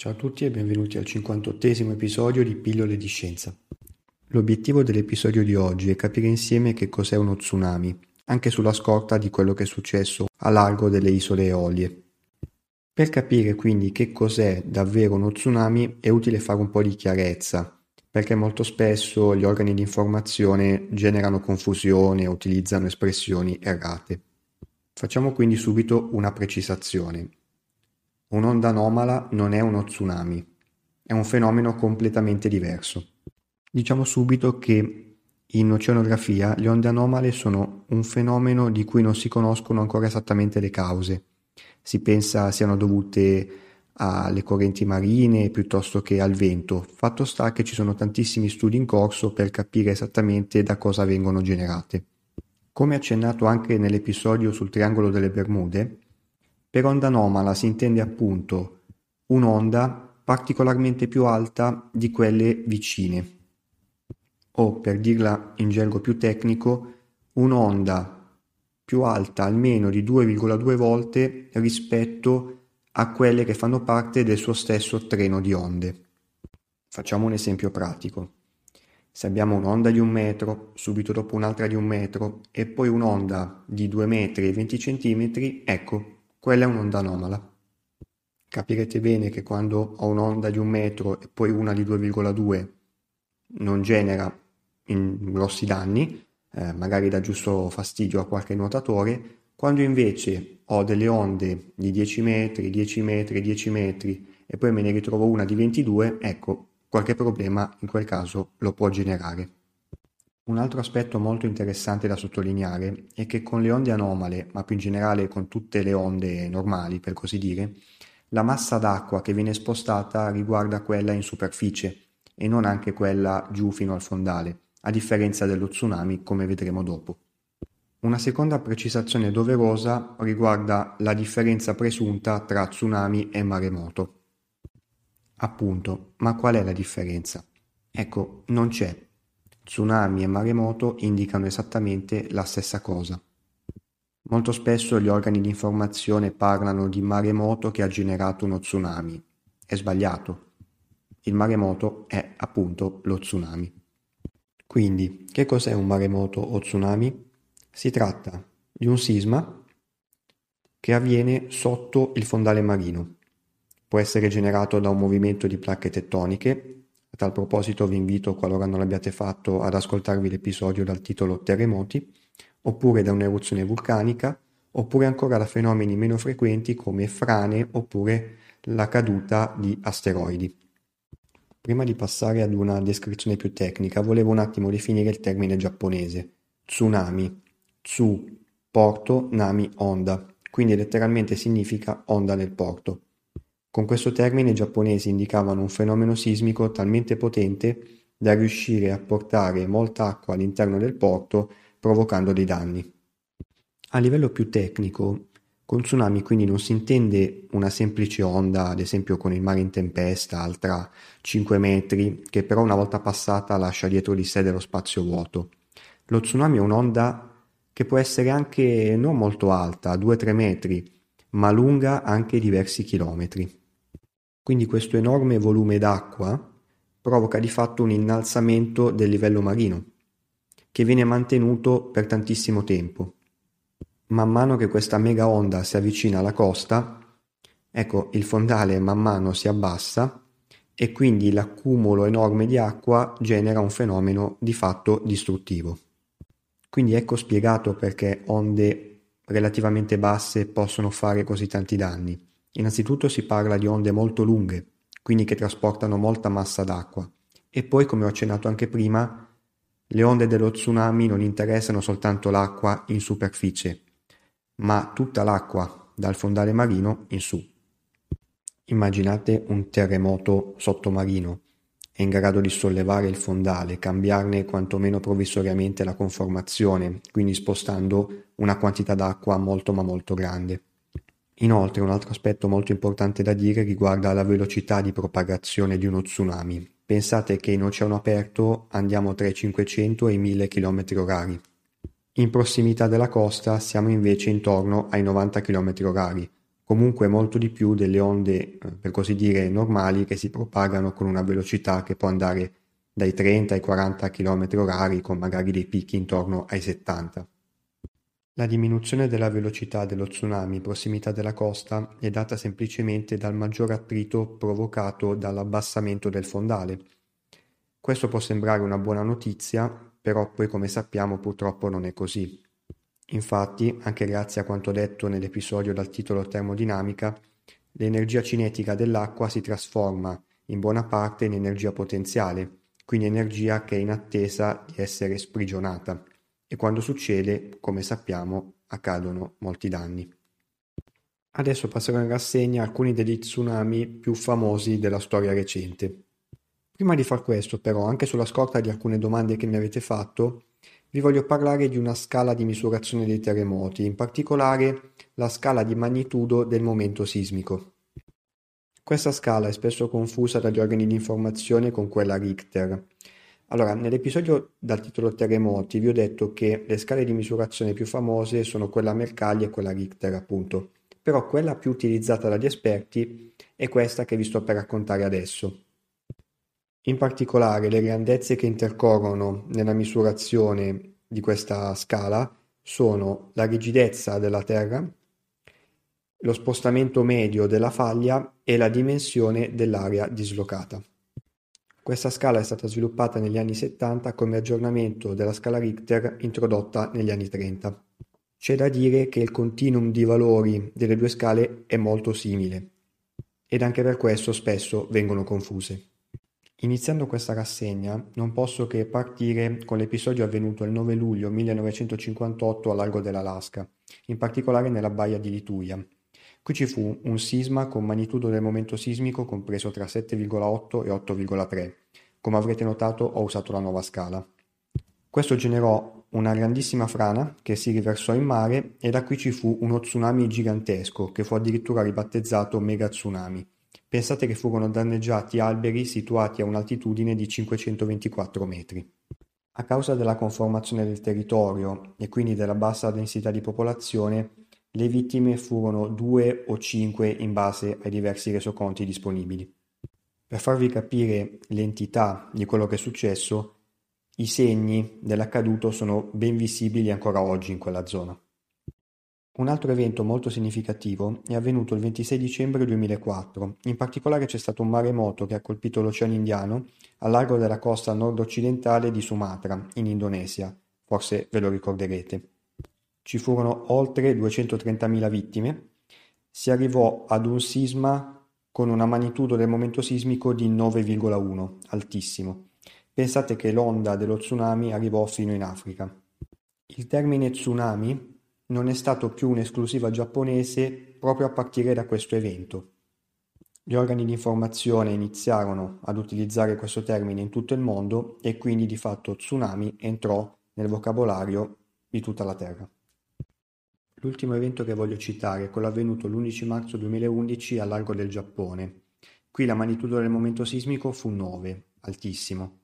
Ciao a tutti e benvenuti al 58esimo episodio di Pillole di Scienza. L'obiettivo dell'episodio di oggi è capire insieme che cos'è uno tsunami, anche sulla scorta di quello che è successo a largo delle isole Eolie. Per capire quindi che cos'è davvero uno tsunami è utile fare un po' di chiarezza, perché molto spesso gli organi di informazione generano confusione e utilizzano espressioni errate. Facciamo quindi subito una precisazione. Un'onda anomala non è uno tsunami, è un fenomeno completamente diverso. Diciamo subito che in oceanografia le onde anomale sono un fenomeno di cui non si conoscono ancora esattamente le cause. Si pensa siano dovute alle correnti marine piuttosto che al vento. Fatto sta che ci sono tantissimi studi in corso per capire esattamente da cosa vengono generate. Come accennato anche nell'episodio sul triangolo delle Bermude, per onda anomala si intende appunto un'onda particolarmente più alta di quelle vicine, o per dirla in gergo più tecnico, un'onda più alta almeno di 2,2 volte rispetto a quelle che fanno parte del suo stesso treno di onde. Facciamo un esempio pratico. Se abbiamo un'onda di un metro, subito dopo un'altra di un metro e poi un'onda di 2 metri e 20 centimetri, ecco, quella è un'onda anomala. Capirete bene che quando ho un'onda di un metro e poi una di 2,2 non genera grossi danni, eh, magari dà giusto fastidio a qualche nuotatore, quando invece ho delle onde di 10 metri, 10 metri, 10 metri e poi me ne ritrovo una di 22, ecco, qualche problema in quel caso lo può generare. Un altro aspetto molto interessante da sottolineare è che con le onde anomale, ma più in generale con tutte le onde normali per così dire, la massa d'acqua che viene spostata riguarda quella in superficie e non anche quella giù fino al fondale, a differenza dello tsunami come vedremo dopo. Una seconda precisazione doverosa riguarda la differenza presunta tra tsunami e maremoto. Appunto, ma qual è la differenza? Ecco, non c'è Tsunami e maremoto indicano esattamente la stessa cosa. Molto spesso gli organi di informazione parlano di maremoto che ha generato uno tsunami. È sbagliato. Il maremoto è appunto lo tsunami. Quindi, che cos'è un maremoto o tsunami? Si tratta di un sisma che avviene sotto il fondale marino. Può essere generato da un movimento di placche tettoniche tal proposito vi invito, qualora non l'abbiate fatto, ad ascoltarvi l'episodio dal titolo Terremoti, oppure da un'eruzione vulcanica, oppure ancora da fenomeni meno frequenti come frane oppure la caduta di asteroidi. Prima di passare ad una descrizione più tecnica, volevo un attimo definire il termine giapponese. Tsunami. Tsu, porto, nami, onda. Quindi letteralmente significa onda nel porto. Con questo termine i giapponesi indicavano un fenomeno sismico talmente potente da riuscire a portare molta acqua all'interno del porto provocando dei danni. A livello più tecnico, con tsunami quindi non si intende una semplice onda, ad esempio con il mare in tempesta, altra 5 metri, che però una volta passata lascia dietro di sé dello spazio vuoto. Lo tsunami è un'onda che può essere anche non molto alta, 2-3 metri, ma lunga anche diversi chilometri. Quindi questo enorme volume d'acqua provoca di fatto un innalzamento del livello marino, che viene mantenuto per tantissimo tempo. Man mano che questa mega onda si avvicina alla costa, ecco, il fondale man mano si abbassa e quindi l'accumulo enorme di acqua genera un fenomeno di fatto distruttivo. Quindi ecco spiegato perché onde relativamente basse possono fare così tanti danni. Innanzitutto si parla di onde molto lunghe, quindi che trasportano molta massa d'acqua. E poi, come ho accennato anche prima, le onde dello tsunami non interessano soltanto l'acqua in superficie, ma tutta l'acqua dal fondale marino in su. Immaginate un terremoto sottomarino, è in grado di sollevare il fondale, cambiarne quantomeno provvisoriamente la conformazione, quindi spostando una quantità d'acqua molto ma molto grande. Inoltre un altro aspetto molto importante da dire riguarda la velocità di propagazione di uno tsunami. Pensate che in oceano aperto andiamo tra i 500 e i 1000 km orari. In prossimità della costa siamo invece intorno ai 90 km orari, comunque molto di più delle onde, eh, per così dire, normali che si propagano con una velocità che può andare dai 30 ai 40 km orari con magari dei picchi intorno ai 70. La diminuzione della velocità dello tsunami in prossimità della costa è data semplicemente dal maggior attrito provocato dall'abbassamento del fondale. Questo può sembrare una buona notizia, però poi come sappiamo purtroppo non è così. Infatti, anche grazie a quanto detto nell'episodio dal titolo Termodinamica, l'energia cinetica dell'acqua si trasforma in buona parte in energia potenziale, quindi energia che è in attesa di essere sprigionata e quando succede, come sappiamo, accadono molti danni. Adesso passerò in rassegna alcuni degli tsunami più famosi della storia recente. Prima di far questo, però, anche sulla scorta di alcune domande che mi avete fatto, vi voglio parlare di una scala di misurazione dei terremoti, in particolare la scala di magnitudo del momento sismico. Questa scala è spesso confusa dagli organi di informazione con quella Richter. Allora, nell'episodio dal titolo Terremoti vi ho detto che le scale di misurazione più famose sono quella Mercalli e quella Richter, appunto. Però quella più utilizzata dagli esperti è questa che vi sto per raccontare adesso. In particolare le grandezze che intercorrono nella misurazione di questa scala sono la rigidezza della Terra, lo spostamento medio della faglia e la dimensione dell'area dislocata. Questa scala è stata sviluppata negli anni 70 come aggiornamento della scala Richter introdotta negli anni 30. C'è da dire che il continuum di valori delle due scale è molto simile ed anche per questo spesso vengono confuse. Iniziando questa rassegna non posso che partire con l'episodio avvenuto il 9 luglio 1958 a largo dell'Alaska, in particolare nella baia di Lituia. Qui ci fu un sisma con magnitudo del momento sismico compreso tra 7,8 e 8,3. Come avrete notato ho usato la nuova scala. Questo generò una grandissima frana che si riversò in mare e da qui ci fu uno tsunami gigantesco che fu addirittura ribattezzato mega tsunami Pensate che furono danneggiati alberi situati a un'altitudine di 524 metri. A causa della conformazione del territorio e quindi della bassa densità di popolazione, le vittime furono due o cinque in base ai diversi resoconti disponibili. Per farvi capire l'entità di quello che è successo, i segni dell'accaduto sono ben visibili ancora oggi in quella zona. Un altro evento molto significativo è avvenuto il 26 dicembre 2004, in particolare c'è stato un maremoto che ha colpito l'Oceano Indiano a largo della costa nord-occidentale di Sumatra, in Indonesia, forse ve lo ricorderete. Ci furono oltre 230.000 vittime, si arrivò ad un sisma con una magnitudo del momento sismico di 9,1, altissimo. Pensate che l'onda dello tsunami arrivò fino in Africa. Il termine tsunami non è stato più un'esclusiva giapponese proprio a partire da questo evento. Gli organi di informazione iniziarono ad utilizzare questo termine in tutto il mondo e quindi di fatto tsunami entrò nel vocabolario di tutta la Terra. L'ultimo evento che voglio citare è quello avvenuto l'11 marzo 2011 al largo del Giappone. Qui la magnitudo del momento sismico fu 9, altissimo.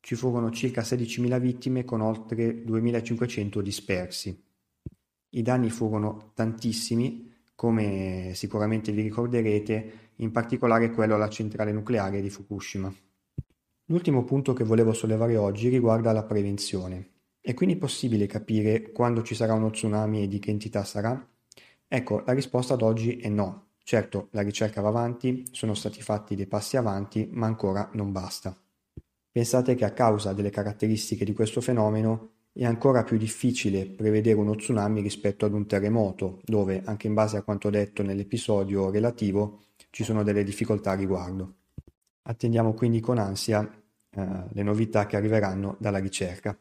Ci furono circa 16.000 vittime con oltre 2.500 dispersi. I danni furono tantissimi, come sicuramente vi ricorderete, in particolare quello alla centrale nucleare di Fukushima. L'ultimo punto che volevo sollevare oggi riguarda la prevenzione. È quindi possibile capire quando ci sarà uno tsunami e di che entità sarà? Ecco, la risposta ad oggi è no. Certo, la ricerca va avanti, sono stati fatti dei passi avanti, ma ancora non basta. Pensate che a causa delle caratteristiche di questo fenomeno è ancora più difficile prevedere uno tsunami rispetto ad un terremoto, dove, anche in base a quanto detto nell'episodio relativo, ci sono delle difficoltà a riguardo. Attendiamo quindi con ansia eh, le novità che arriveranno dalla ricerca.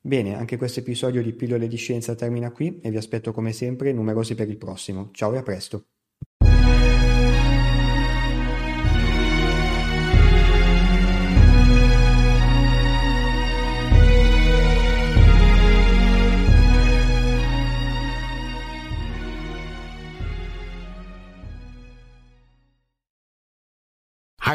Bene, anche questo episodio di Pillole di Scienza termina qui e vi aspetto come sempre numerosi per il prossimo. Ciao e a presto!